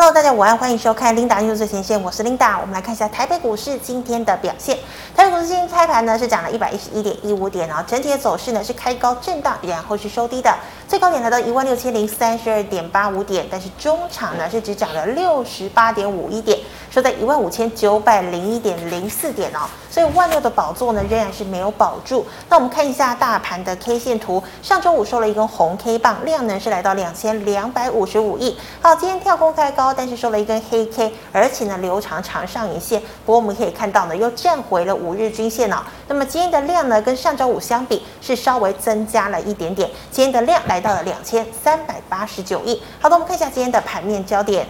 Hello，大家午安，欢迎收看 Linda News 最前线，我是 Linda。我们来看一下台北股市今天的表现。台北股市今天开盘呢是涨了一百一十一点一五点，然后整体的走势呢是开高震荡，然后是收低的，最高点来到一万六千零三十二点八五点，但是中场呢是只涨了六十八点五一点，收在一万五千九百零一点零四点哦。所以万六的宝座呢仍然是没有保住。那我们看一下大盘的 K 线图，上周五收了一根红 K 棒，量能是来到两千两百五十五亿。好，今天跳空开高，但是收了一根黑 K，而且呢留长长上影线。不过我们可以看到呢，又站回了五日均线哦。那么今天的量呢，跟上周五相比是稍微增加了一点点。今天的量来到了两千三百八十九亿。好的，我们看一下今天的盘面焦点。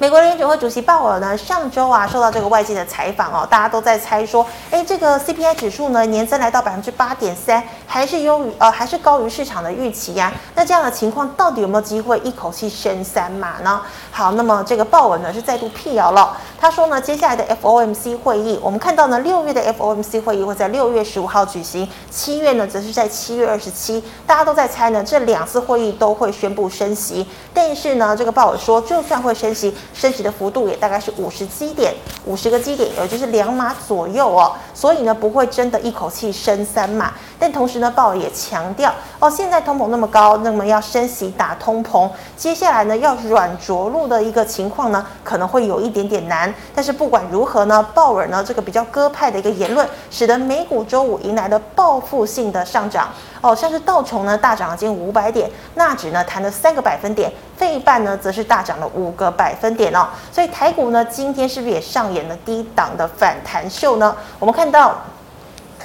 美国联准会主席鲍尔呢，上周啊受到这个外界的采访哦，大家都在猜说，哎，这个 CPI 指数呢年增来到百分之八点三，还是优于呃还是高于市场的预期呀、那这样的情况到底有没有机会一口气升三码呢？好，那么这个鲍尔呢是再度辟谣了，他说呢接下来的 FOMC 会议，我们看到呢六月的 FOMC 会议会在六月十五号举行，七月呢则是在七月二十七，大家都在猜呢这两次会议都会宣布升息，但是呢这个鲍尔说就算会升息。升息的幅度也大概是五十基点，五十个基点，也就是两码左右哦。所以呢，不会真的一口气升三码。但同时呢，鲍尔也强调哦，现在通膨那么高，那么要升息打通膨，接下来呢要软着陆的一个情况呢，可能会有一点点难。但是不管如何呢，鲍尔呢这个比较鸽派的一个言论，使得美股周五迎来了报复性的上涨哦，像是道琼呢大涨了近五百点，纳指呢弹了三个百分点。费半呢，则是大涨了五个百分点哦，所以台股呢，今天是不是也上演了低档的反弹秀呢？我们看到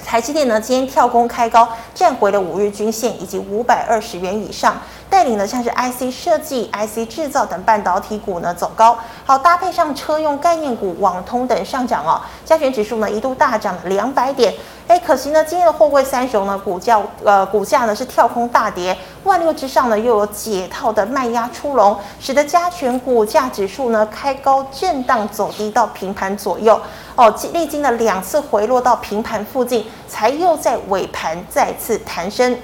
台积电呢，今天跳空开高，站回了五日均线以及五百二十元以上。带领的像是 IC 设计、IC 制造等半导体股呢走高，好搭配上车用概念股、网通等上涨哦。加权指数呢一度大涨了两百点，哎，可惜呢今天的货柜三雄呢股价呃股价呢是跳空大跌，万六之上呢又有解套的卖压出笼，使得加权股价指数呢开高震荡走低到平盘左右哦，历经了两次回落到平盘附近，才又在尾盘再次弹升。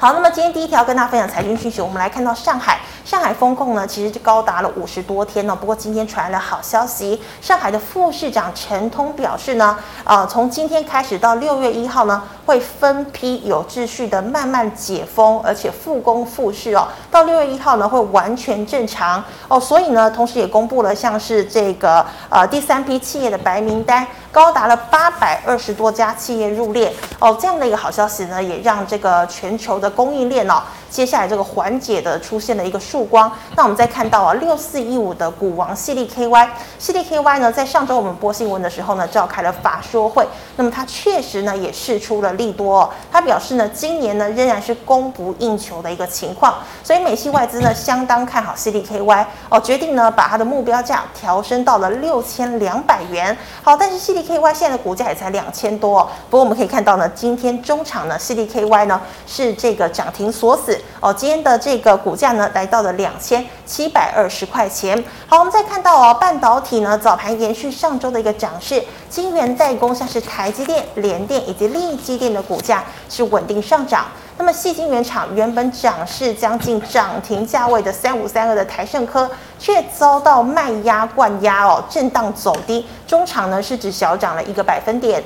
好，那么今天第一条跟大家分享财经讯息，我们来看到上海，上海封控呢，其实就高达了五十多天呢。不过今天传来了好消息，上海的副市长陈通表示呢，呃，从今天开始到六月一号呢，会分批有秩序的慢慢解封，而且复工复市哦。到六月一号呢，会完全正常哦。所以呢，同时也公布了像是这个呃第三批企业的白名单。高达了八百二十多家企业入列哦，这样的一个好消息呢，也让这个全球的供应链哦。接下来这个缓解的出现了一个曙光，那我们再看到啊，六四一五的股王矽力 KY，矽力 KY 呢，在上周我们播新闻的时候呢，召开了法说会，那么它确实呢也释出了利多哦，它表示呢，今年呢仍然是供不应求的一个情况，所以美系外资呢相当看好 CDKY 哦，决定呢把它的目标价调升到了六千两百元。好，但是 CDKY 现在的股价也才两千多哦，不过我们可以看到呢，今天中场呢，CDKY 呢是这个涨停锁死。哦，今天的这个股价呢，来到了两千七百二十块钱。好，我们再看到哦，半导体呢，早盘延续上周的一个涨势，晶圆代工像是台积电、联电以及力积电的股价是稳定上涨。那么，细晶圆厂原本涨势将近涨停价位的三五三二的台胜科，却遭到卖压灌压哦，震荡走低，中场呢是只小涨了一个百分点。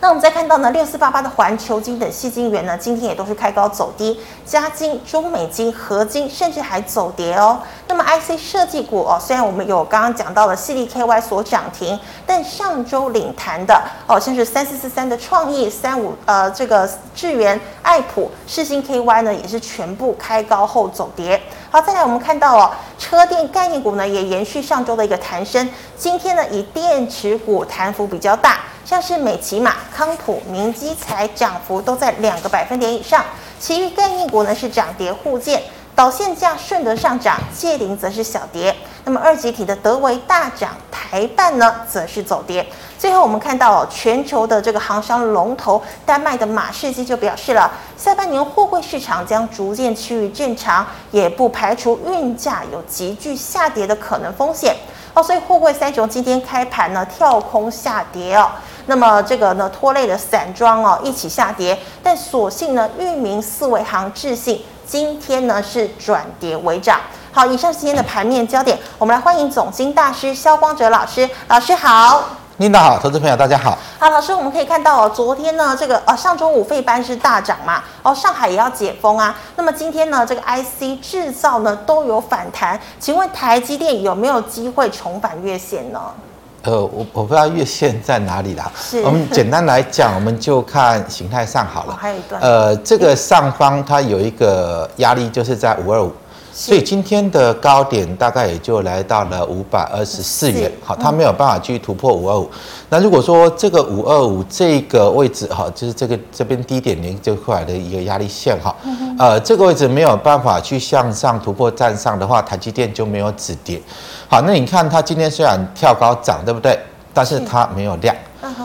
那我们再看到呢，六四八八的环球金等矽晶元呢，今天也都是开高走低，加金、中美金、合金甚至还走跌哦。那么 IC 设计股哦，虽然我们有刚刚讲到了矽力 KY 所涨停，但上周领弹的哦，像是三四四三的创意、三五呃这个智源、爱普、世芯 KY 呢，也是全部开高后走跌。好，再来我们看到哦，车电概念股呢也延续上周的一个弹升，今天呢以电池股弹幅比较大。像是美琪玛、康普、明基材涨幅都在两个百分点以上，其余概念股呢是涨跌互见，导线价顺德上涨，借灵则是小跌。那么二级体的德维大涨，台半呢则是走跌。最后我们看到，全球的这个航商龙头丹麦的马士基就表示了，下半年货柜市场将逐渐趋于正常，也不排除运价有急剧下跌的可能风险哦。所以货柜三雄今天开盘呢跳空下跌哦。那么这个呢拖累了散装哦，一起下跌，但所幸呢，域名、四维行、智信今天呢是转跌为涨。好，以上是今天的盘面焦点，我们来欢迎总经大师萧光哲老师，老师好。领导好，投资朋友大家好。好，老师，我们可以看到哦，昨天呢，这个呃上周五费班是大涨嘛，哦，上海也要解封啊。那么今天呢，这个 IC 制造呢都有反弹，请问台积电有没有机会重返月线呢？呃，我我不知道月线在哪里啦。我们简单来讲，我们就看形态上好了。哦，还有一段。呃，这个上方它有一个压力，就是在五二五。所以今天的高点大概也就来到了五百二十四元，好，它没有办法去突破五二五。那如果说这个五二五这个位置哈，就是这个这边低点连这块的一个压力线哈，呃，这个位置没有办法去向上突破站上的话，台积电就没有止跌。好，那你看它今天虽然跳高涨，对不对？但是它没有量。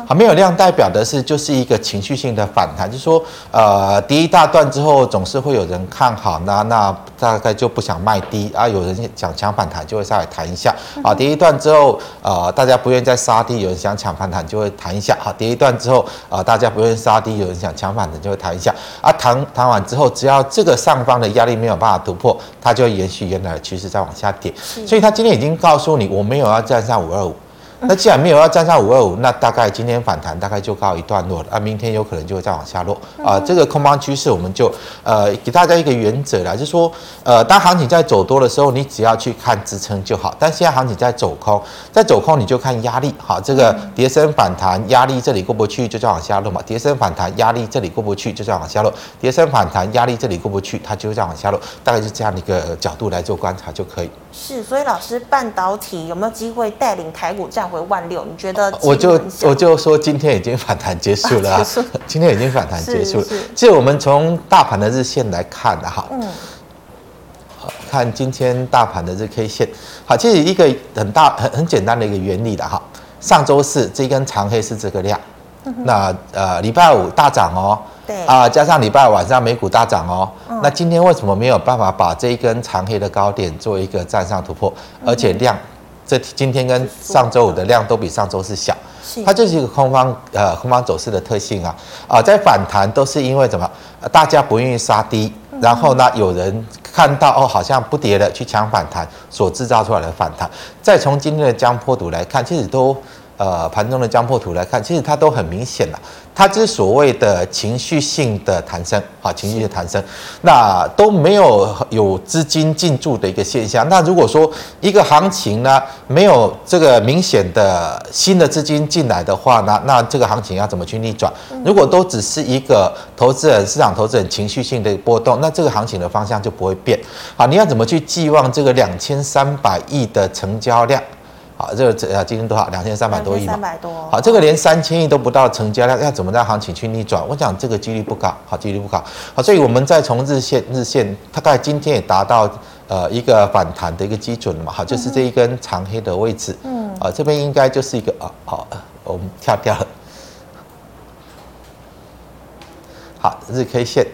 好，没有量代表的是就是一个情绪性的反弹，就是说，呃，跌一大段之后，总是会有人看好，那那大概就不想卖低啊，有人想抢反弹就会上来弹一下，啊，跌一段之后，呃，大家不愿意再杀低，有人想抢反弹就会弹一下，好，跌一段之后，啊，大家不愿意杀低，有人想抢反弹就会弹一下，啊，弹弹完之后，只要这个上方的压力没有办法突破，它就会延续原来的趋势再往下跌，所以它今天已经告诉你，我没有要站上五二五。那既然没有要站上五二五，那大概今天反弹大概就告一段落了啊，明天有可能就会再往下落啊。这个空方趋势我们就呃给大家一个原则啦，就是说呃当行情在走多的时候，你只要去看支撑就好。但现在行情在走空，在走空你就看压力，好，这个跌升反弹压力这里过不去就再往下落嘛，跌升反弹压力这里过不去就再往下落，跌升反弹压力这里过不去它就会再往下落，大概是这样的一个角度来做观察就可以。是，所以老师半导体有没有机会带领台股站回万六？你觉得？我就我就说今天已经反弹结束了，啊，今天已经反弹结束了。其实我们从大盘的日线来看的哈，嗯，好，看今天大盘的日 K 线，好，其实一个很大很很简单的一个原理的哈。上周四这根长黑是这个量，嗯、那呃礼拜五大涨哦。对啊，加上礼拜晚上美股大涨哦，嗯、那今天为什么没有办法把这一根长黑的高点做一个站上突破？而且量，这今天跟上周五的量都比上周是小，它就是一个空方呃空方走势的特性啊啊，在反弹都是因为怎么？大家不愿意杀低，然后呢有人看到哦好像不跌了去抢反弹所制造出来的反弹。再从今天的江波图来看，其实都。呃，盘中的江破图来看，其实它都很明显了，它就是所谓的情绪性的弹升，啊，情绪的弹升，那都没有有资金进驻的一个现象。那如果说一个行情呢，没有这个明显的新的资金进来的话呢，那这个行情要怎么去逆转？如果都只是一个投资人、市场投资人情绪性的波动，那这个行情的方向就不会变。好，你要怎么去寄望这个两千三百亿的成交量？好，这个呃，今天多少？两千三百多亿嘛。三百多。好，这个连三千亿都不到成交量，要怎么让行情去逆转？我讲这个几率不高，好，几率不高。好，所以我们再从日线，日线大概今天也达到呃一个反弹的一个基准了嘛。好，就是这一根长黑的位置。嗯。啊，这边应该就是一个啊，好，我们跳掉了。好，日 K 线。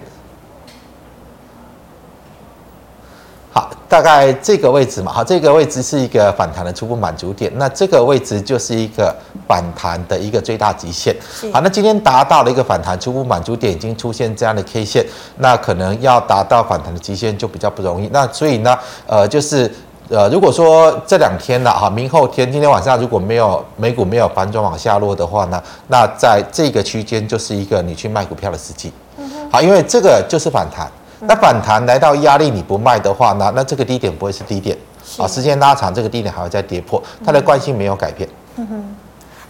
大概这个位置嘛，好，这个位置是一个反弹的初步满足点，那这个位置就是一个反弹的一个最大极限。好，那今天达到了一个反弹初步满足点，已经出现这样的 K 线，那可能要达到反弹的极限就比较不容易。那所以呢，呃，就是呃，如果说这两天了哈，明后天今天晚上如果没有美股没有反转往下落的话呢，那在这个区间就是一个你去卖股票的时机。好，因为这个就是反弹。那反弹来到压力，你不卖的话，呢那这个低点不会是低点啊，时间拉长，这个低点还会再跌破，它的惯性没有改变。嗯哼。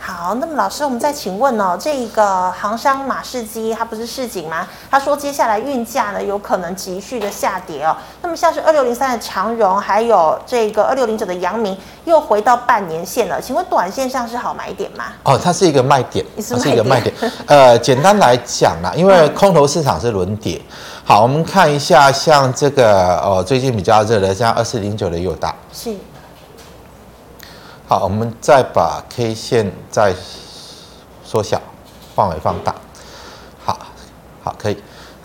好，那么老师，我们再请问哦，这个航商马士基，它不是市井吗？他说接下来运价呢有可能急剧的下跌哦。那么像是二六零三的长荣，还有这个二六零九的阳明，又回到半年线了。请问短线上是好买点吗？哦，它是一个卖点，它是一个卖点。呃，简单来讲啦，因为空头市场是轮跌。好，我们看一下，像这个哦，最近比较热的，像二四零九的友达。是。好，我们再把 K 线再缩小，范围放大。好，好，可以。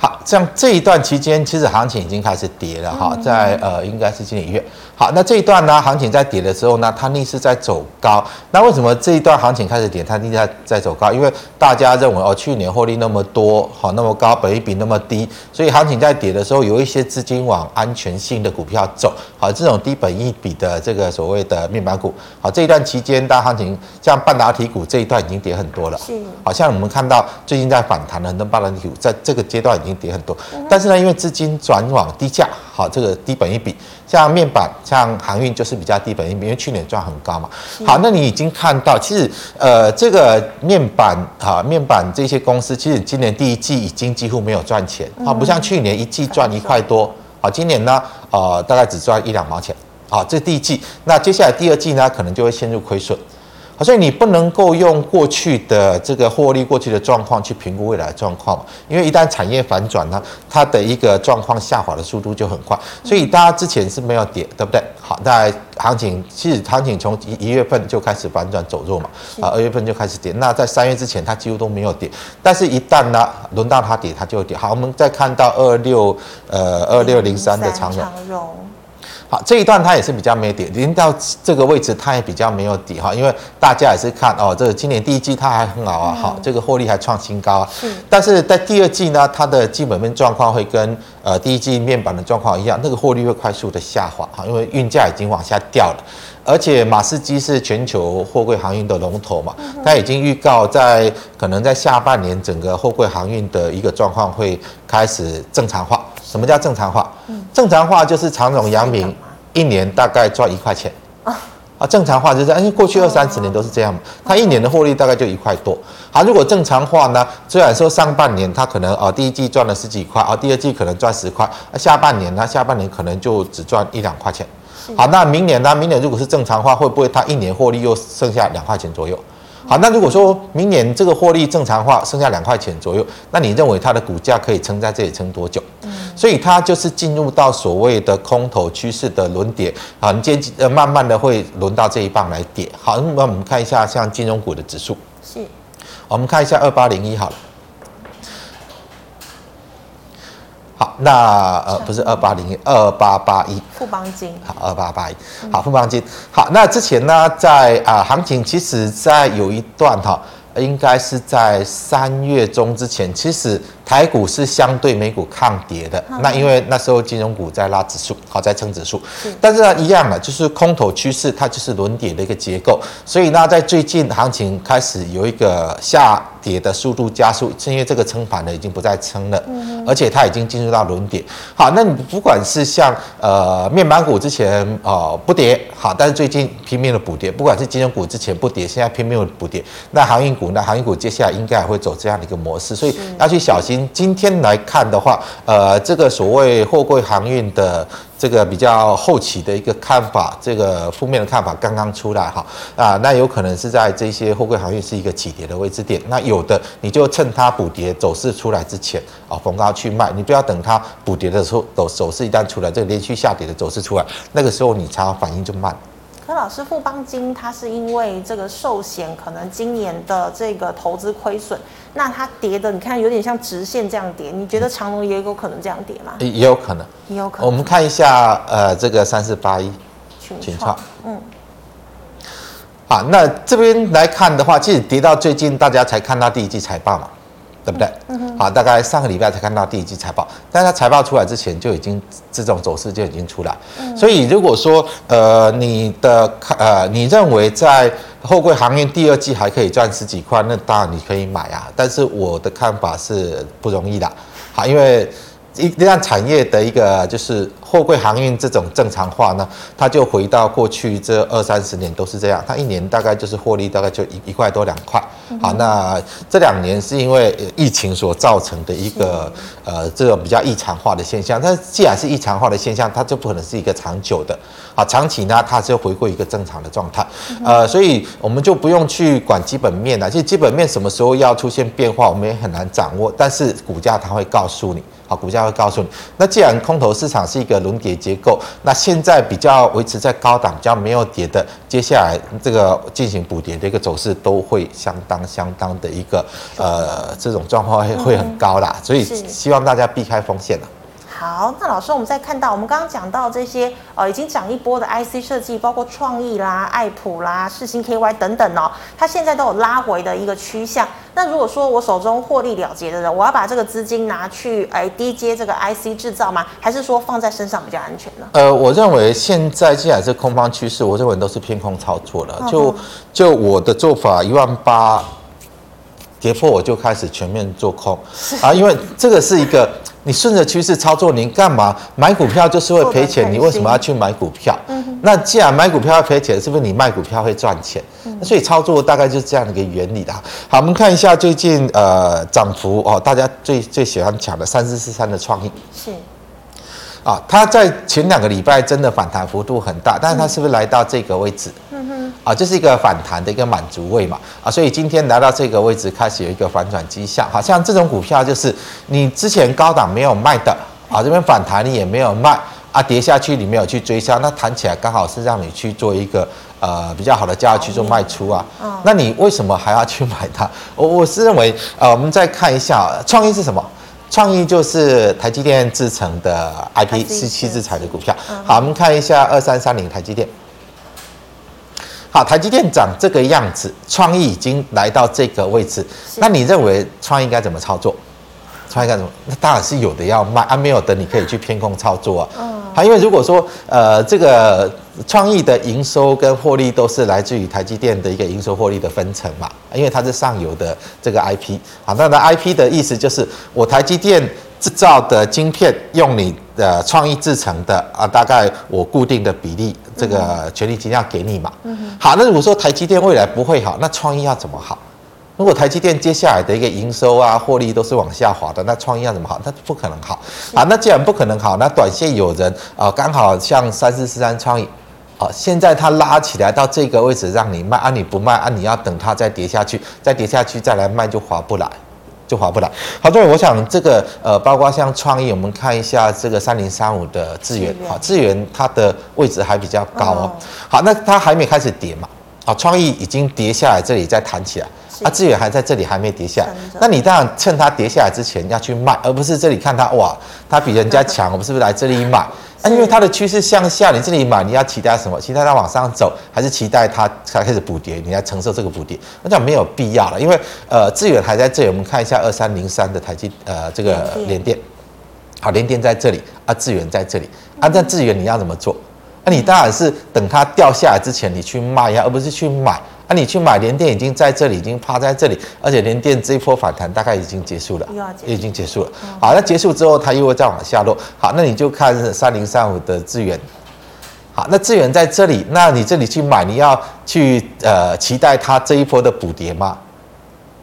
好，像这一段期间，其实行情已经开始跌了哈，在呃，应该是今年一月。好，那这一段呢，行情在跌的时候呢，它逆势在走高。那为什么这一段行情开始跌，它逆势在在走高？因为大家认为哦，去年获利那么多，好那么高，本益比那么低，所以行情在跌的时候，有一些资金往安全性的股票走。好，这种低本益比的这个所谓的面板股。好，这一段期间，大行情像半导体股这一段已经跌很多了。是。好像我们看到最近在反弹的很多半导体股，在这个阶段已经跌很多。但是呢，因为资金转往低价，好，这个低本一比。像面板、像航运就是比较低本一比，因为去年赚很高嘛。好，那你已经看到，其实呃，这个面板哈，面板这些公司，其实今年第一季已经几乎没有赚钱啊，不像去年一季赚一块多。好，今年呢，呃，大概只赚一两毛钱。好，这第一季，那接下来第二季呢，可能就会陷入亏损。所以你不能够用过去的这个获利、过去的状况去评估未来的状况，因为一旦产业反转呢，它的一个状况下滑的速度就很快。所以大家之前是没有跌，对不对？好，那行情其实行情从一一月份就开始反转走弱嘛，啊，二月份就开始跌。那在三月之前，它几乎都没有跌，但是一旦呢轮到它跌，它就会跌。好，我们再看到二六呃二六零三的长荣。好，这一段它也是比较没底，临到这个位置它也比较没有底哈，因为大家也是看哦，这个今年第一季它还很好啊，好，这个获利还创新高啊。是。但是在第二季呢，它的基本面状况会跟呃第一季面板的状况一样，那个获利会快速的下滑哈，因为运价已经往下掉了，而且马士基是全球货柜航运的龙头嘛，它已经预告在可能在下半年整个货柜航运的一个状况会开始正常化。什么叫正常化？正常化就是长荣、阳明一年大概赚一块钱啊。正常化就是，因为过去二三十年都是这样嘛，它一年的获利大概就一块多。好，如果正常化呢，虽然说上半年它可能啊第一季赚了十几块啊，第二季可能赚十块，那下半年呢，下半年可能就只赚一两块钱。好，那明年呢？明年如果是正常化，会不会它一年获利又剩下两块钱左右？好，那如果说明年这个获利正常化，剩下两块钱左右，那你认为它的股价可以撑在这里撑多久？嗯，所以它就是进入到所谓的空头趋势的轮跌，好，你接呃慢慢的会轮到这一棒来跌。好，那我们看一下像金融股的指数，是，我们看一下二八零一好了。好，那呃不是二八零一二八八一。富邦金，好二八八一，好富邦金，好，那之前呢在啊、呃、行情其实在有一段哈，应该是在三月中之前，其实。台股是相对美股抗跌的，那因为那时候金融股在拉指数，好在撑指数，但是呢一样的，就是空头趋势，它就是轮跌的一个结构，所以呢在最近行情开始有一个下跌的速度加速，是因为这个撑盘呢已经不再撑了，而且它已经进入到轮跌。好，那你不管是像呃面板股之前哦、呃、不跌，好，但是最近拼命的补跌，不管是金融股之前不跌，现在拼命的补跌，那航运股，那航运股接下来应该也会走这样的一个模式，所以要去小心。今天来看的话，呃，这个所谓货柜航运的这个比较后期的一个看法，这个负面的看法刚刚出来哈啊，那有可能是在这些货柜行业是一个起跌的位置点，那有的你就趁它补跌走势出来之前啊，逢高去卖，你不要等它补跌的时候走走势一旦出来，这个连续下跌的走势出来，那个时候你才反应就慢。那老师，富邦金它是因为这个寿险可能今年的这个投资亏损，那它跌的你看有点像直线这样跌，你觉得长隆也有可能这样跌吗？也有可能，也有可能。我们看一下，呃，这个三四八一群创，嗯，好，那这边来看的话，其实跌到最近，大家才看到第一季财报嘛。对不对？嗯，好，大概上个礼拜才看到第一季财报，但是它财报出来之前就已经这种走势就已经出来。嗯，所以如果说呃你的呃你认为在后柜行业第二季还可以赚十几块，那当然你可以买啊。但是我的看法是不容易的，好，因为。一一旦产业的一个就是货柜航运这种正常化呢，它就回到过去这二三十年都是这样，它一年大概就是获利大概就一一块多两块。好，那这两年是因为疫情所造成的一个呃这种比较异常化的现象，但是既然是异常化的现象，它就不可能是一个长久的。好，长期呢它就回归一个正常的状态。呃，所以我们就不用去管基本面了，其实基本面什么时候要出现变化，我们也很难掌握，但是股价它会告诉你。好，股价会告诉你。那既然空头市场是一个轮跌结构，那现在比较维持在高档，比较没有跌的，接下来这个进行补跌的一个走势都会相当相当的一个呃这种状况会会很高啦，所以希望大家避开风险了。好，那老师，我们再看到我们刚刚讲到这些呃，已经涨一波的 IC 设计，包括创意啦、爱普啦、世星 KY 等等哦，它现在都有拉回的一个趋向。那如果说我手中获利了结的人，我要把这个资金拿去哎低接这个 IC 制造吗？还是说放在身上比较安全呢？呃，我认为现在既然是空方趋势，我认为都是偏空操作了。就就我的做法，一万八跌破我就开始全面做空啊，因为这个是一个。你顺着趋势操作，你干嘛买股票就是会赔钱？你为什么要去买股票？那既然买股票要赔钱，是不是你卖股票会赚钱？所以操作大概就是这样的一个原理的。好，我们看一下最近呃涨幅哦，大家最最喜欢抢的三四四三的创意是啊，它在前两个礼拜真的反弹幅度很大，但是它是不是来到这个位置？啊，这是一个反弹的一个满足位嘛，啊，所以今天来到这个位置，开始有一个反转迹象。好像这种股票就是你之前高档没有卖的，啊，这边反弹你也没有卖，啊，跌下去你没有去追杀，那弹起来刚好是让你去做一个呃比较好的价去做卖出啊。那你为什么还要去买它？我我是认为，呃，我们再看一下创意是什么？创意就是台积电制成的 IP 十七制材的股票。好，我们看一下二三三零台积电。好，台积电长这个样子，创意已经来到这个位置，那你认为创意该怎么操作？创意该怎么？那当然是有的要卖，啊没有的你可以去偏空操作啊。嗯。好，因为如果说呃这个创意的营收跟获利都是来自于台积电的一个营收获利的分成嘛，因为它是上游的这个 IP。好，那的 IP 的意思就是我台积电。制造的晶片用你的创意制成的啊，大概我固定的比例，这个权利金要给你嘛。好，那如果说台积电未来不会好，那创意要怎么好？如果台积电接下来的一个营收啊、获利都是往下滑的，那创意要怎么好？那不可能好。啊，那既然不可能好，那短线有人啊，刚好像三四四三创意，啊，现在它拉起来到这个位置让你卖啊，你不卖啊，你要等它再跌下去，再跌下去再来卖就划不来。就划不来。好，对，我想这个呃，包括像创意，我们看一下这个三零三五的智源，好，智源它的位置还比较高哦。好，那它还没开始跌嘛？好，创意已经跌下来，这里再弹起来，啊，资源还在这里还没跌下来，那你当然趁它跌下来之前要去卖，而不是这里看它哇，它比人家强，我们是不是来这里买？那、啊、因为它的趋势向下，你这里买，你要期待什么？期待它往上走，还是期待它才开始补跌？你要承受这个补跌？那讲没有必要了，因为呃，资源还在这里。我们看一下二三零三的台积呃这个联电，好，联电在这里啊，资源在这里啊，那资源你要怎么做？那、啊、你当然是等它掉下来之前你去卖呀，而不是去买。那、啊、你去买联电已经在这里，已经趴在这里，而且联电这一波反弹大概已经结束了，已经结束了。好，那结束之后它又会再往下落。好，那你就看三零三五的资源。好，那资源在这里，那你这里去买，你要去呃期待它这一波的补跌吗？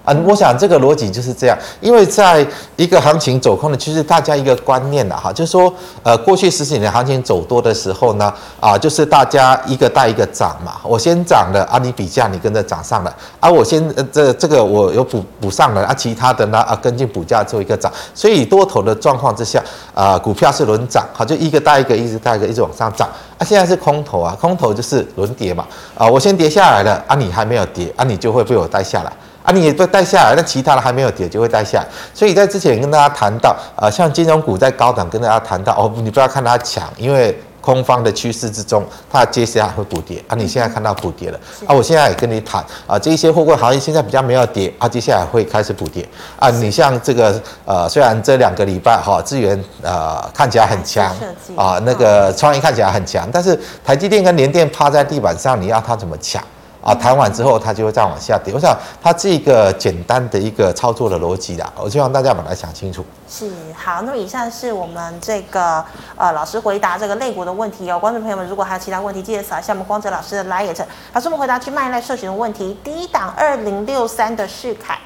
啊，我想这个逻辑就是这样，因为在一个行情走空的，其实大家一个观念的，哈，就是说，呃，过去十几年行情走多的时候呢，啊，就是大家一个带一个涨嘛，我先涨了啊，你比价你跟着涨上来，啊，我先呃这这个我有补补上了啊，其他的呢啊跟进补价做一个涨，所以多头的状况之下啊，股票是轮涨，好，就一个带一个，一直带一个，一直往上涨，啊，现在是空头啊，空头就是轮跌嘛，啊，我先跌下来了，啊，你还没有跌，啊，你就会被我带下来。啊，你也不带下来，那其他的还没有跌就会带下来。所以在之前跟大家谈到，呃，像金融股在高档跟大家谈到，哦，你不要看它强，因为空方的趋势之中，它接下来会补跌。啊，你现在看到补跌了，啊，我现在也跟你谈，啊，这一些货柜行业现在比较没有跌，啊，接下来会开始补跌。啊，你像这个，呃，虽然这两个礼拜哈，资源呃看起来很强，啊，那个创意看起来很强，但是台积电跟联电趴在地板上，你要它怎么抢？啊，谈完之后它就会再往下跌。我想它是一个简单的一个操作的逻辑啦，我希望大家把它想清楚。是，好，那么以上是我们这个呃老师回答这个肋骨的问题哦。观众朋友们，如果还有其他问题，记得扫一下我们光泽老师的 LINE。老师，我们回答去卖赖社群的问题。第一档二零六三的世凯，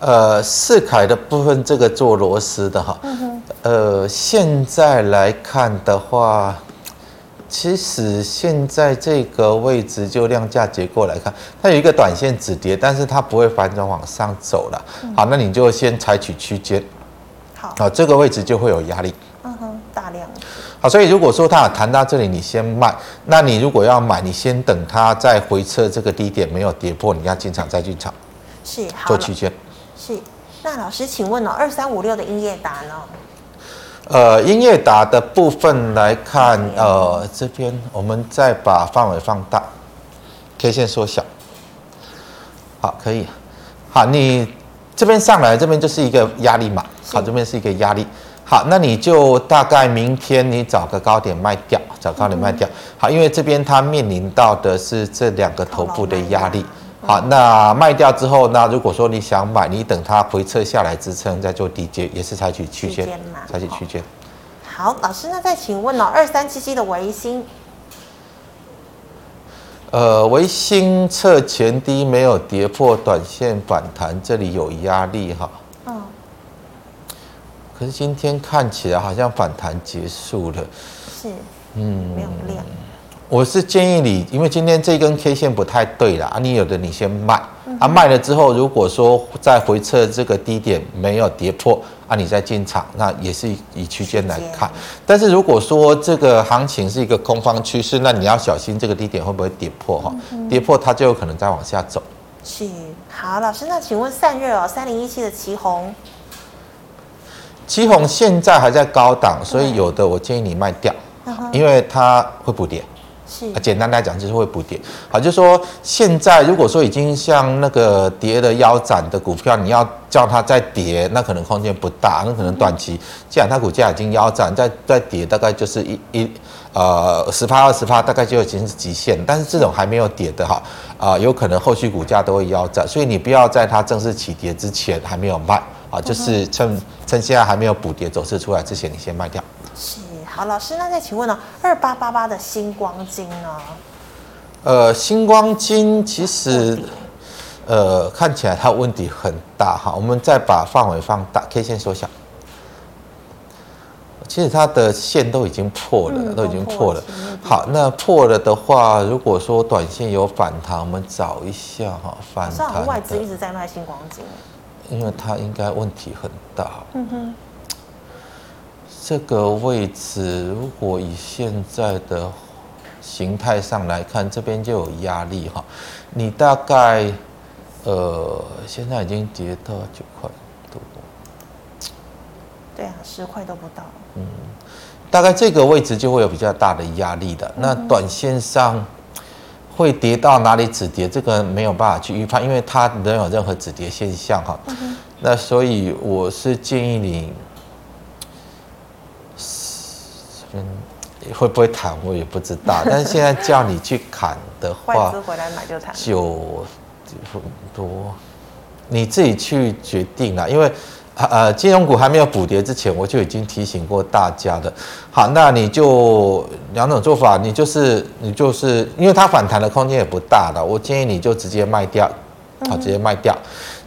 呃，世凯的部分这个做螺丝的哈，嗯哼，呃，现在来看的话。其实现在这个位置就量价结构来看，它有一个短线止跌，但是它不会反转往上走了。好，那你就先采取区间。好，好，这个位置就会有压力。嗯哼，大量。好，所以如果说它弹到这里，你先卖，那你如果要买，你先等它再回撤这个低点没有跌破，你要进场再进场。是，做区间。是，那老师，请问哦，二三五六的英业达呢？呃，音乐达的部分来看，呃，这边我们再把范围放大，K 线缩小。好，可以。好，你这边上来，这边就是一个压力嘛。好，这边是一个压力。好，那你就大概明天你找个高点卖掉，找高点卖掉。好，因为这边它面临到的是这两个头部的压力。好，那卖掉之后，那如果说你想买，你等它回撤下来支撑再做低接，也是采取区间，采取区间。好，老师，那再请问哦，二三七七的维新，呃，维星测前低没有跌破，短线反弹，这里有压力哈。嗯。可是今天看起来好像反弹结束了。是。嗯。没有量。我是建议你，因为今天这根 K 线不太对了啊，你有的你先卖，啊卖了之后，如果说再回测这个低点没有跌破啊，你再进场，那也是以区间来看。但是如果说这个行情是一个空方趋势，那你要小心这个低点会不会跌破哈？跌破它就有可能再往下走。是，好，老师，那请问散热哦，三零一七的旗红。旗红现在还在高档，所以有的我建议你卖掉，因为它会补跌。是，简单来讲就是会补跌。好，就是说现在如果说已经像那个跌的腰斩的股票，你要叫它再跌，那可能空间不大，那可能短期，既然它股价已经腰斩，再再跌大概就是一一呃十趴二十趴，大概就已经是极限。但是这种还没有跌的哈，啊、呃，有可能后续股价都会腰斩，所以你不要在它正式起跌之前还没有卖啊，就是趁趁现在还没有补跌走势出来之前，你先卖掉。是。好，老师，那再请问呢？二八八八的星光金呢？呃，星光金其实，呃，看起来它问题很大哈。我们再把范围放大，K 线缩小。其实它的线都已经破了，嗯、都已经破了。好，那破了的话，如果说短线有反弹，我们找一下哈，反弹。外资一直在卖星光金，因为它应该问题很大。嗯哼。这个位置，如果以现在的形态上来看，这边就有压力哈。你大概，呃，现在已经跌到九块多。对啊，十块都不到。嗯，大概这个位置就会有比较大的压力的。那短线上会跌到哪里止跌？这个没有办法去预判，因为它没有任何止跌现象哈。那所以我是建议你。嗯，会不会弹我也不知道，但是现在叫你去砍的话，外资回来买就弹，就很多，你自己去决定了。因为呃，金融股还没有补跌之前，我就已经提醒过大家的。好，那你就两种做法，你就是你就是，因为它反弹的空间也不大了，我建议你就直接卖掉，好，直接卖掉。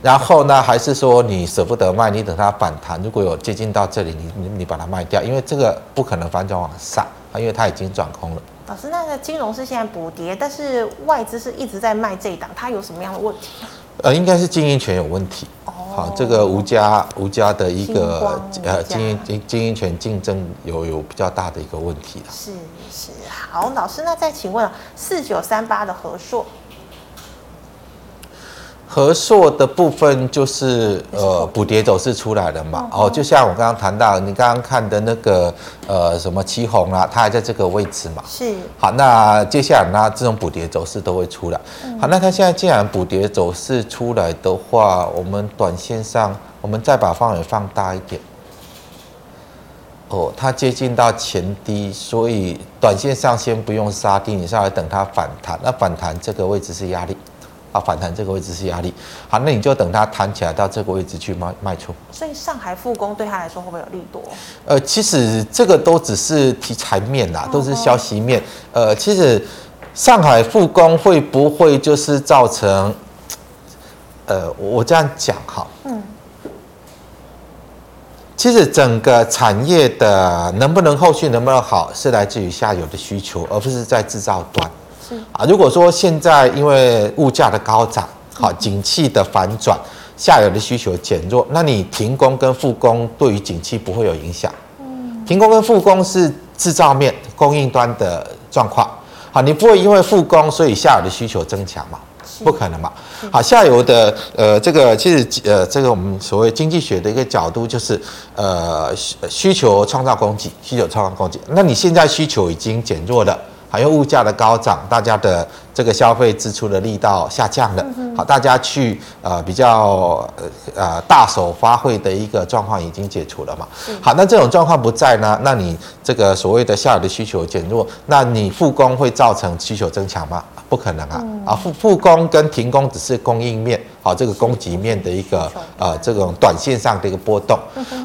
然后呢，还是说你舍不得卖，你等它反弹，如果有接近到这里，你你你把它卖掉，因为这个不可能反转往上啊，因为它已经转空了。老师，那个金融是现在补跌，但是外资是一直在卖这一档，它有什么样的问题？呃，应该是经营权有问题。哦。好，这个吴家吴家的一个呃经营经经营权竞争有有比较大的一个问题。是是，好，老师，那再请问四九三八的和硕。和硕的部分就是呃补跌走势出来了嘛，哦，就像我刚刚谈到，你刚刚看的那个呃什么奇鋐啊，它还在这个位置嘛，是。好，那接下来呢，这种补跌走势都会出来。好，那它现在既然补跌走势出来的话，我们短线上我们再把范围放大一点。哦，它接近到前低，所以短线上先不用杀低，你稍微等它反弹。那反弹这个位置是压力。啊，反弹这个位置是压力，好，那你就等它弹起来到这个位置去卖卖出。所以上海复工对他来说会不会有利多？呃，其实这个都只是题材面啦，都是消息面。呃，其实上海复工会不会就是造成？呃，我这样讲哈，嗯，其实整个产业的能不能后续能不能好，是来自于下游的需求，而不是在制造端。啊，如果说现在因为物价的高涨，好，景气的反转，下游的需求减弱，那你停工跟复工对于景气不会有影响。嗯，停工跟复工是制造面供应端的状况。好，你不会因为复工所以下游的需求增强嘛？不可能嘛？好，下游的呃这个其实呃这个我们所谓经济学的一个角度就是呃需需求创造供给，需求创造供给。那你现在需求已经减弱了。还有物价的高涨，大家的这个消费支出的力道下降了。好，大家去呃比较呃大手花费的一个状况已经解除了嘛。好，那这种状况不在呢？那你这个所谓的下游的需求减弱，那你复工会造成需求增强吗？不可能啊！啊复复工跟停工只是供应面，好，这个供给面的一个呃这种短线上的一个波动。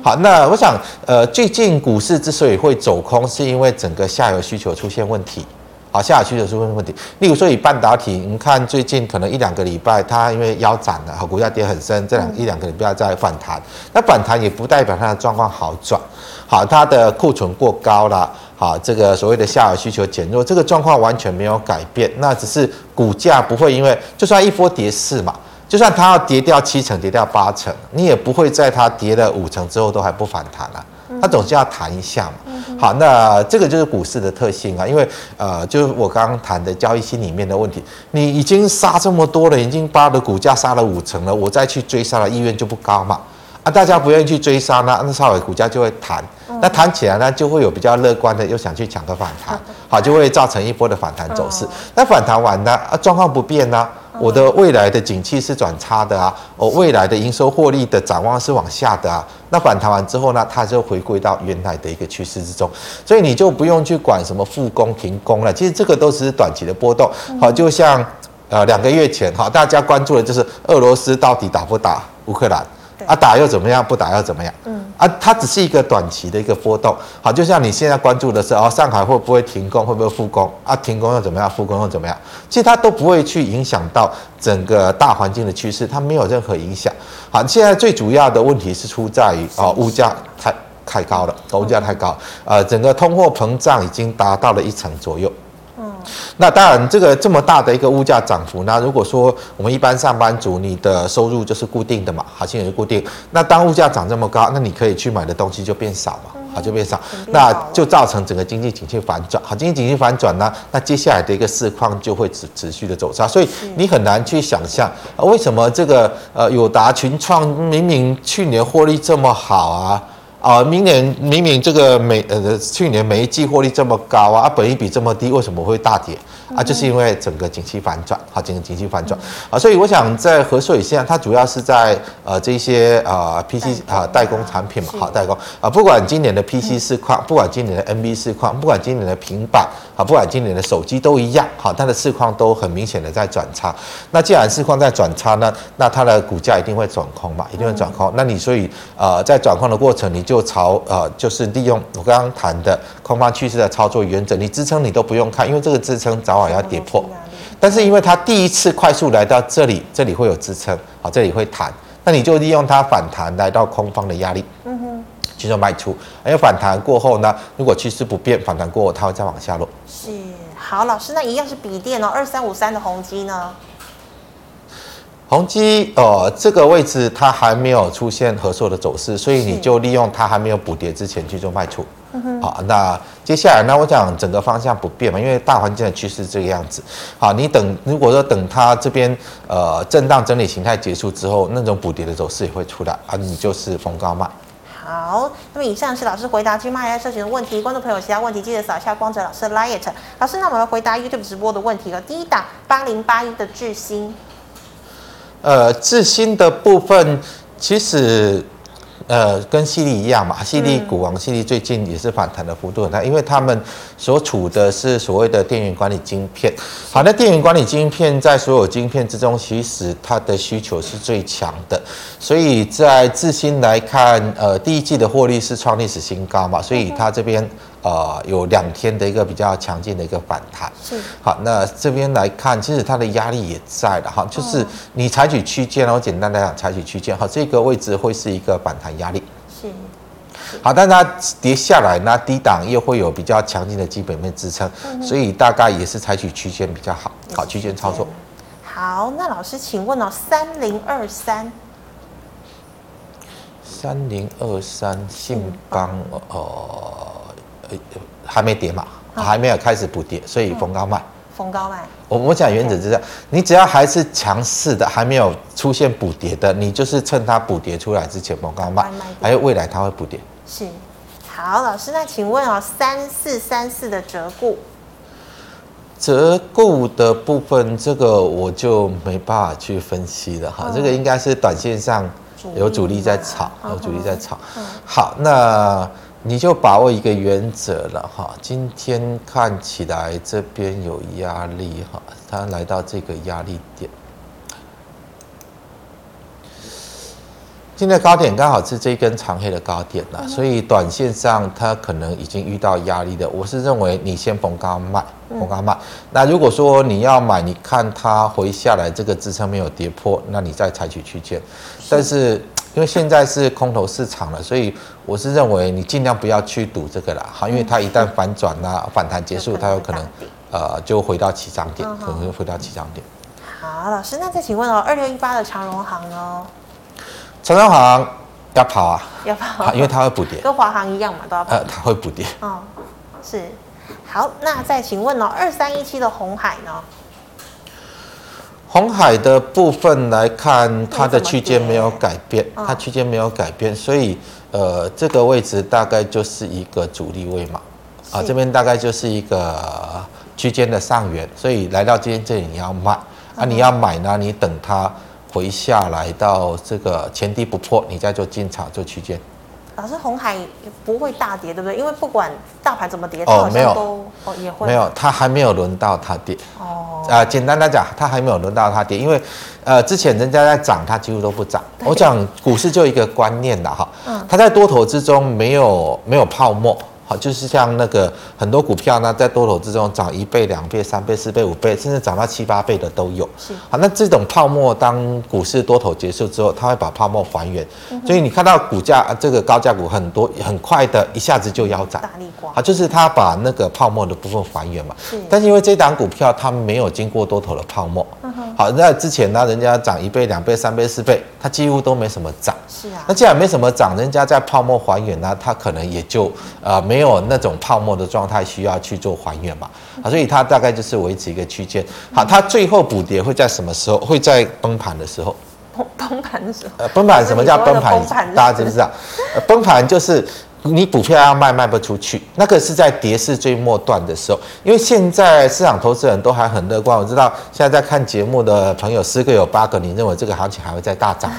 好，那我想呃最近股市之所以会走空，是因为整个下游需求出现问题。好，下游需求出现问题。例如说，以半导体，你看最近可能一两个礼拜，它因为腰斩了，好，股价跌很深，这两一两个礼拜在反弹。那反弹也不代表它的状况好转。好，它的库存过高了，好，这个所谓的下游需求减弱，这个状况完全没有改变。那只是股价不会因为，就算一波跌势嘛，就算它要跌掉七成，跌掉八成，你也不会在它跌了五成之后都还不反弹了。它总是要弹一下嘛。好，那这个就是股市的特性啊，因为呃，就是我刚刚谈的交易心里面的问题，你已经杀这么多了，已经把的股价杀了五成了，我再去追杀的意愿就不高嘛。啊，大家不愿意去追杀呢，那稍微股价就会弹，那弹起来呢，就会有比较乐观的又想去抢个反弹，好，就会造成一波的反弹走势。那反弹完呢，啊，状况不变呢？我的未来的景气是转差的啊，我未来的营收获利的展望是往下的啊。那反弹完之后呢，它就回归到原来的一个趋势之中，所以你就不用去管什么复工停工了。其实这个都是短期的波动。好，就像呃两个月前，哈，大家关注的就是俄罗斯到底打不打乌克兰？啊，打又怎么样？不打又怎么样？嗯，啊，它只是一个短期的一个波动。好，就像你现在关注的是哦，上海会不会停工？会不会复工？啊，停工又怎么样？复工又怎么样？其实它都不会去影响到整个大环境的趋势，它没有任何影响。好，现在最主要的问题是出在于哦，物价太太高了，物价太高，呃，整个通货膨胀已经达到了一成左右。那当然，这个这么大的一个物价涨幅，那如果说我们一般上班族，你的收入就是固定的嘛，好，像也是固定。那当物价涨这么高，那你可以去买的东西就变少嘛，好，就变少，那就造成整个经济景气反转。好，经济景气反转呢，那接下来的一个市况就会持持续的走差，所以你很难去想象为什么这个呃友达群创明明去年获利这么好啊。啊，明年明明这个每呃去年每一季获利这么高啊，啊本益比这么低，为什么会大跌？啊，就是因为整个景气反转，好，整个景气反转啊，所以我想在和硕现在它主要是在呃这些啊 PC 啊代工产品嘛，好代工啊，不管今年的 PC 市况，不管今年的 NB 市况，不管今年的平板啊，不管今年的手机都一样，好，它的市况都很明显的在转差。那既然市况在转差呢，那它的股价一定会转空嘛，一定会转空。那你所以呃在转空的过程，你就朝呃就是利用我刚刚谈的空方趋势的操作原则，你支撑你都不用看，因为这个支撑早晚。要跌破，但是因为它第一次快速来到这里，这里会有支撑，好，这里会弹，那你就利用它反弹来到空方的压力，嗯哼，去做卖出。因为反弹过后呢，如果趋势不变，反弹过后它会再往下落。是，好，老师，那一样是笔电哦，二三五三的宏基呢？宏基呃，这个位置它还没有出现合作的走势，所以你就利用它还没有补跌之前去做卖出。好，那接下来，呢我讲整个方向不变嘛，因为大环境的趋势这个样子。好，你等，如果说等它这边呃震荡整理形态结束之后，那种补跌的走势也会出来啊，你就是逢高卖。好，那么以上是老师回答 GMoney AI 社群的问题，观众朋友其他问题记得扫一下光泽老师的 LINE。老师，那我们来回答 YouTube 直播的问题了。第一档八零八一的智新，呃，智新的部分其实。呃，跟犀利一样嘛，犀利股王犀利最近也是反弹的幅度很大，因为他们所处的是所谓的电源管理晶片。好，那电源管理晶片在所有晶片之中，其实它的需求是最强的，所以在智新来看，呃，第一季的获利是创历史新高嘛，所以它这边。呃，有两天的一个比较强劲的一个反弹，是好。那这边来看，其实它的压力也在的哈，就是你采取区间，然后简单来讲，采取区间哈，这个位置会是一个反弹压力，是好。但它跌下来，那低档又会有比较强劲的基本面支撑，所以大概也是采取区间比较好，好区间操作。好，那老师请问哦，三零二三三零二三信邦，呃，还没跌嘛，还没有开始补跌，所以逢高卖。逢高卖。我我讲原则是这样，你只要还是强势的，还没有出现补跌的，你就是趁它补跌出来之前逢高卖，还有未来它会补跌。是。好，老师，那请问哦，三四三四的折固。折固的部分，这个我就没办法去分析了哈。嗯、这个应该是短线上有主力在炒，有主力在炒。嗯、好，那你就把握一个原则了哈。今天看起来这边有压力哈，它来到这个压力点。现在高点刚好是这一根长黑的高点了，所以短线上它可能已经遇到压力的。我是认为你先逢高卖，逢高卖。那如果说你要买，你看它回下来这个支撑没有跌破，那你再采取区间。但是因为现在是空头市场了，所以我是认为你尽量不要去赌这个了，哈，因为它一旦反转啊，反弹结束，它有可能呃就回到起涨点，可能回到起涨点。好，老师，那再请问哦，二六一八的长荣行呢？长荣行要跑啊，要跑，因为它会补跌，跟华航一样嘛，都要跑。呃，它会补跌。哦，是。好，那再请问哦，二三一七的红海呢？红海的部分来看，它的区间没有改变，它区间没有改变，所以呃，这个位置大概就是一个主力位嘛。啊，这边大概就是一个区间的上缘，所以来到今天这里你要卖啊，你要买呢，你等它。回下来到这个前低不破，你再做进场做区间。老师，红海不会大跌，对不对？因为不管大盘怎么跌，哦，没有，哦，也会没有，它还没有轮到它跌。哦，啊、呃，简单来讲，它还没有轮到它跌，因为呃，之前人家在涨，它几乎都不涨。我讲股市就一个观念的哈，嗯，它在多头之中没有没有泡沫。好，就是像那个很多股票呢，在多头之中涨一倍、两倍、三倍、四倍、五倍，甚至涨到七八倍的都有。是，好，那这种泡沫，当股市多头结束之后，它会把泡沫还原。嗯、所以你看到股价这个高价股很多，很快的一下子就腰斩。好，就是它把那个泡沫的部分还原嘛。是。但是因为这档股票它没有经过多头的泡沫。嗯、哼好，那之前呢，人家涨一倍、两倍、三倍、四倍，它几乎都没什么涨。是啊。那既然没什么涨，人家在泡沫还原呢，它可能也就呃没。有那种泡沫的状态，需要去做还原嘛？啊，所以它大概就是维持一个区间。好，它最后补跌会在什么时候？会在崩盘的时候。崩崩盘的时候。呃，崩盘什么叫崩盘？大家知不知道？呃崩盘就是你股票要卖卖不出去，那个是在跌势最末段的时候。因为现在市场投资人都还很乐观，我知道现在在看节目的朋友十个有八个，你认为这个行情还会再大涨。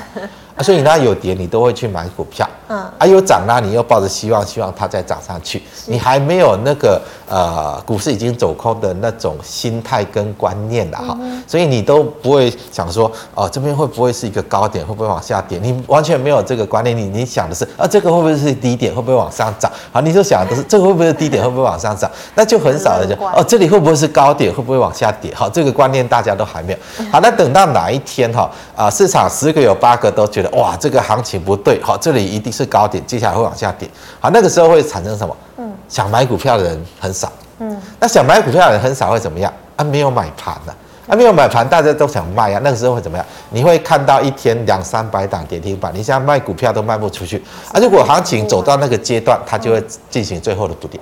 所以那有跌，你都会去买股票。嗯，啊又涨了，你又抱着希望，希望它再涨上去。你还没有那个呃，股市已经走空的那种心态跟观念了哈。嗯、所以你都不会想说，哦，这边会不会是一个高点，会不会往下跌？你完全没有这个观念。你你想的是，啊，这个会不会是低点，会不会往上涨？好，你就想的是，这个会不会是低点，会不会往上涨？那就很少人讲，哦，这里会不会是高点，会不会往下跌？好，这个观念大家都还没有。好，那等到哪一天哈啊，市场十个有八个都觉得。哇，这个行情不对，好，这里一定是高点，接下来会往下跌，好，那个时候会产生什么？嗯，想买股票的人很少，嗯，那想买股票的人很少会怎么样？啊，没有买盘的，啊，没有买盘，大家都想卖啊，那个时候会怎么样？你会看到一天两三百档跌停板，你现在卖股票都卖不出去，啊，如果行情走到那个阶段，它就会进行最后的补跌。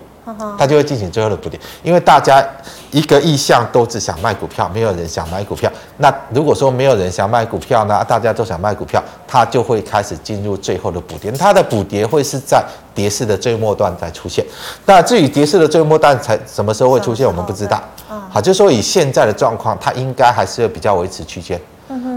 它就会进行最后的补跌，因为大家一个意向都只想卖股票，没有人想买股票。那如果说没有人想卖股票呢，大家都想卖股票，它就会开始进入最后的补跌。它的补跌会是在跌势的最末段才出现。那至于跌势的最末段才什么时候会出现，我们不知道。好，就是说以现在的状况，它应该还是会比较维持区间。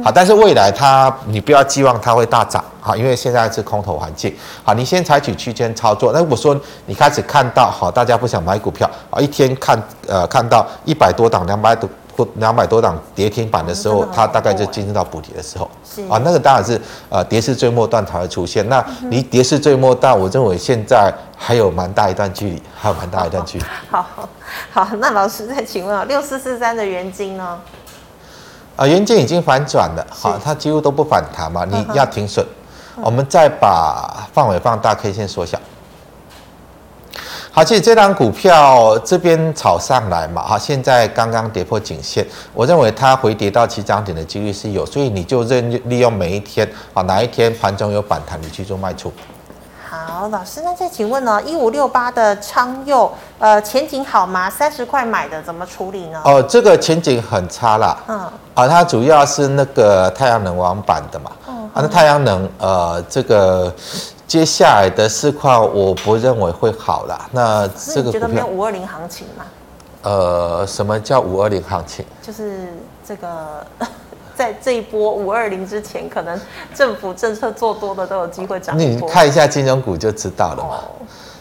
好，但是未来它，你不要寄望它会大涨，好，因为现在是空头环境，好，你先采取区间操作。那如果说你开始看到，好，大家不想买股票，啊，一天看，呃，看到一百多档、两百多或两百多档跌停板的时候，它大概就进入到补跌的时候，是啊，那个当然是呃跌势最末段才会出现。那离跌势最末段，我认为现在还有蛮大一段距离，还有蛮大一段距离。好好好，那老师再请问啊，六四四三的原金呢？啊，元件已经反转了，好是，它几乎都不反弹嘛，你要停损。我们再把范围放大，K 线缩小。好，其实这张股票这边炒上来嘛，哈，现在刚刚跌破颈线，我认为它回跌到起涨点的几率是有，所以你就认利用每一天啊，哪一天盘中有反弹，你去做卖出。好，老师，那再请问呢？一五六八的昌佑，呃，前景好吗？三十块买的，怎么处理呢？哦，这个前景很差啦。嗯。啊，它主要是那个太阳能网板的嘛。嗯。啊，那太阳能，呃，这个接下来的市况，我不认为会好啦。那这个，你觉得没有五二零行情吗？呃，什么叫五二零行情？就是这个。在这一波五二零之前，可能政府政策做多的都有机会涨。你看一下金融股就知道了嘛。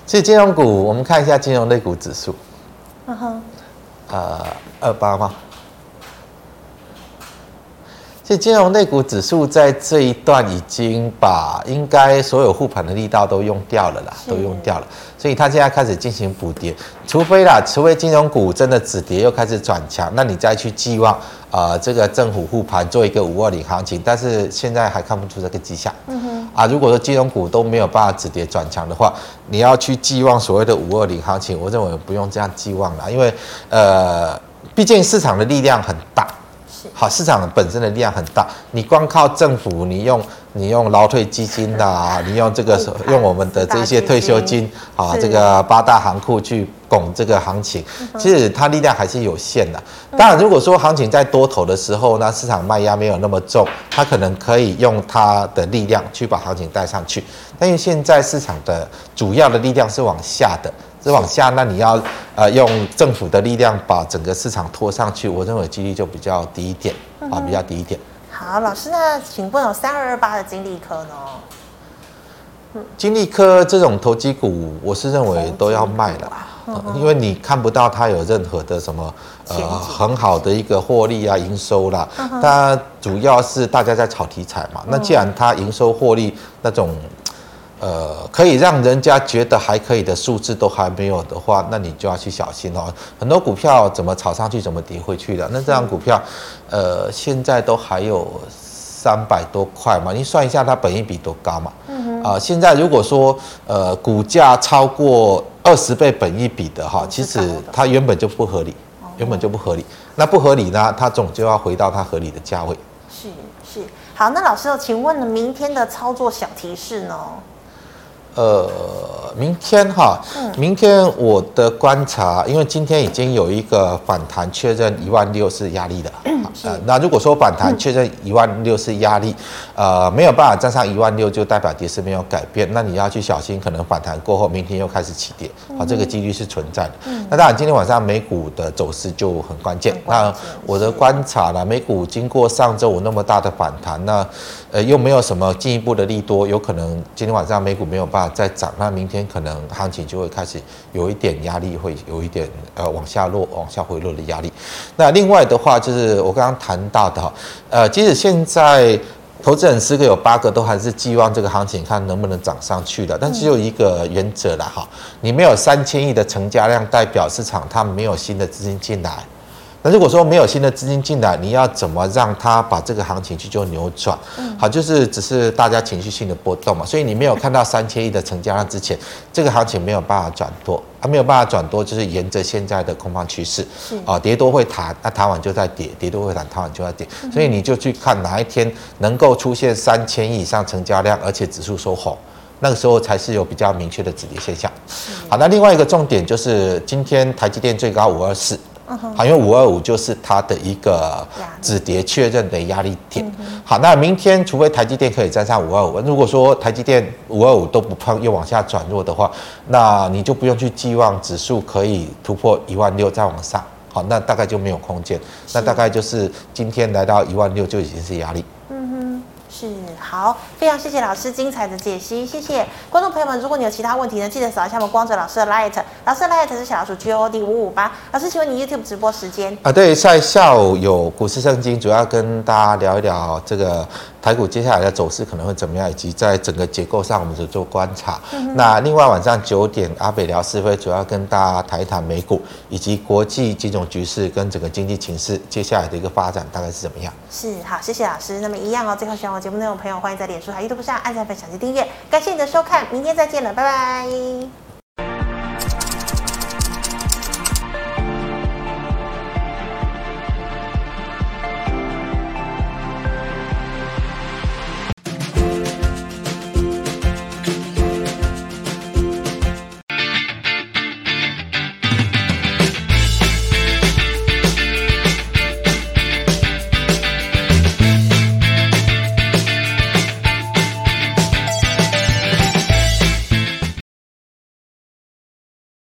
其实金融股，我们看一下金融类股指数。嗯哼。呃，二八吗？其实金融类股指数在这一段已经把应该所有护盘的力道都用掉了啦，都用掉了。所以它现在开始进行补跌，除非啦，除非金融股真的止跌又开始转强，那你再去寄望啊、呃，这个政府护盘做一个五二零行情。但是现在还看不出这个迹象。嗯哼。啊，如果说金融股都没有办法止跌转强的话，你要去寄望所谓的五二零行情，我认为不用这样寄望了，因为呃，毕竟市场的力量很大。好，市场本身的力量很大，你光靠政府，你用你用劳退基金呐啊，你用这个用我们的这些退休金啊，这个八大行库去拱这个行情，其实它力量还是有限的。当然，如果说行情在多头的时候，那市场卖压没有那么重，它可能可以用它的力量去把行情带上去。但因为现在市场的主要的力量是往下的。是往下，那你要呃用政府的力量把整个市场拖上去，我认为几率就比较低一点啊，比较低一点。好，老师，那请问有三二二八的金利科呢？金利科这种投机股，我是认为都要卖了，因为你看不到它有任何的什么呃很好的一个获利啊、营收啦。它主要是大家在炒题材嘛。那既然它营收获利那种。呃，可以让人家觉得还可以的数字都还没有的话，那你就要去小心哦。很多股票怎么炒上去，怎么跌回去的？那这样股票，呃，现在都还有三百多块嘛，你算一下它本益比多高嘛？嗯哼。啊、呃，现在如果说呃股价超过二十倍本益比的哈，其实它原本就不合理，原本就不合理。那不合理呢，它总就要回到它合理的价位。是是。好，那老师，请问明天的操作小提示呢？呃，明天哈，明天我的观察，因为今天已经有一个反弹确认一万六是压力的，呃，那如果说反弹确认一万六是压力，呃，没有办法站上一万六，就代表跌势没有改变，那你要去小心，可能反弹过后，明天又开始起跌，好，这个几率是存在的。那当然，今天晚上美股的走势就很关键。那我的观察呢，美股经过上周五那么大的反弹，那呃又没有什么进一步的利多，有可能今天晚上美股没有办啊，再涨，那明天可能行情就会开始有一点压力，会有一点呃往下落、往下回落的压力。那另外的话，就是我刚刚谈到的，呃，即使现在投资人十个有八个都还是寄望这个行情看能不能涨上去的，但只有一个原则了哈，你没有三千亿的成交量，代表市场它没有新的资金进来。那如果说没有新的资金进来，你要怎么让它把这个行情去做扭转？好，就是只是大家情绪性的波动嘛。所以你没有看到三千亿的成交量之前，这个行情没有办法转多，它没有办法转多，就是沿着现在的空方趋势，啊，跌多会弹，那弹完就在跌，跌多会弹，弹完就在跌。所以你就去看哪一天能够出现三千亿以上成交量，而且指数收红，那个时候才是有比较明确的止跌现象。好，那另外一个重点就是今天台积电最高五二四。好，因为五二五就是它的一个止跌确认的压力点。好，那明天除非台积电可以站上五二五，如果说台积电五二五都不碰，又往下转弱的话，那你就不用去寄望指数可以突破一万六再往上。好，那大概就没有空间。那大概就是今天来到一万六就已经是压力。嗯哼是好，非常谢谢老师精彩的解析，谢谢观众朋友们。如果你有其他问题呢，记得扫一下我们光泽老师的 Light，老师的 Light 是小老鼠 G O D 五五八。老师，请问你 YouTube 直播时间啊？对，在下午有股市圣经，主要跟大家聊一聊这个。台股接下来的走势可能会怎么样，以及在整个结构上，我们只做观察。嗯、那另外晚上九点，阿北聊是非主要跟大家谈一谈美股以及国际金融局势跟整个经济情势接下来的一个发展大概是怎么样？是好，谢谢老师。那么一样哦，最后喜欢我节目内容的朋友，欢迎在脸书还有 YouTube 上按赞、分享及订阅。感谢你的收看，明天再见了，拜拜。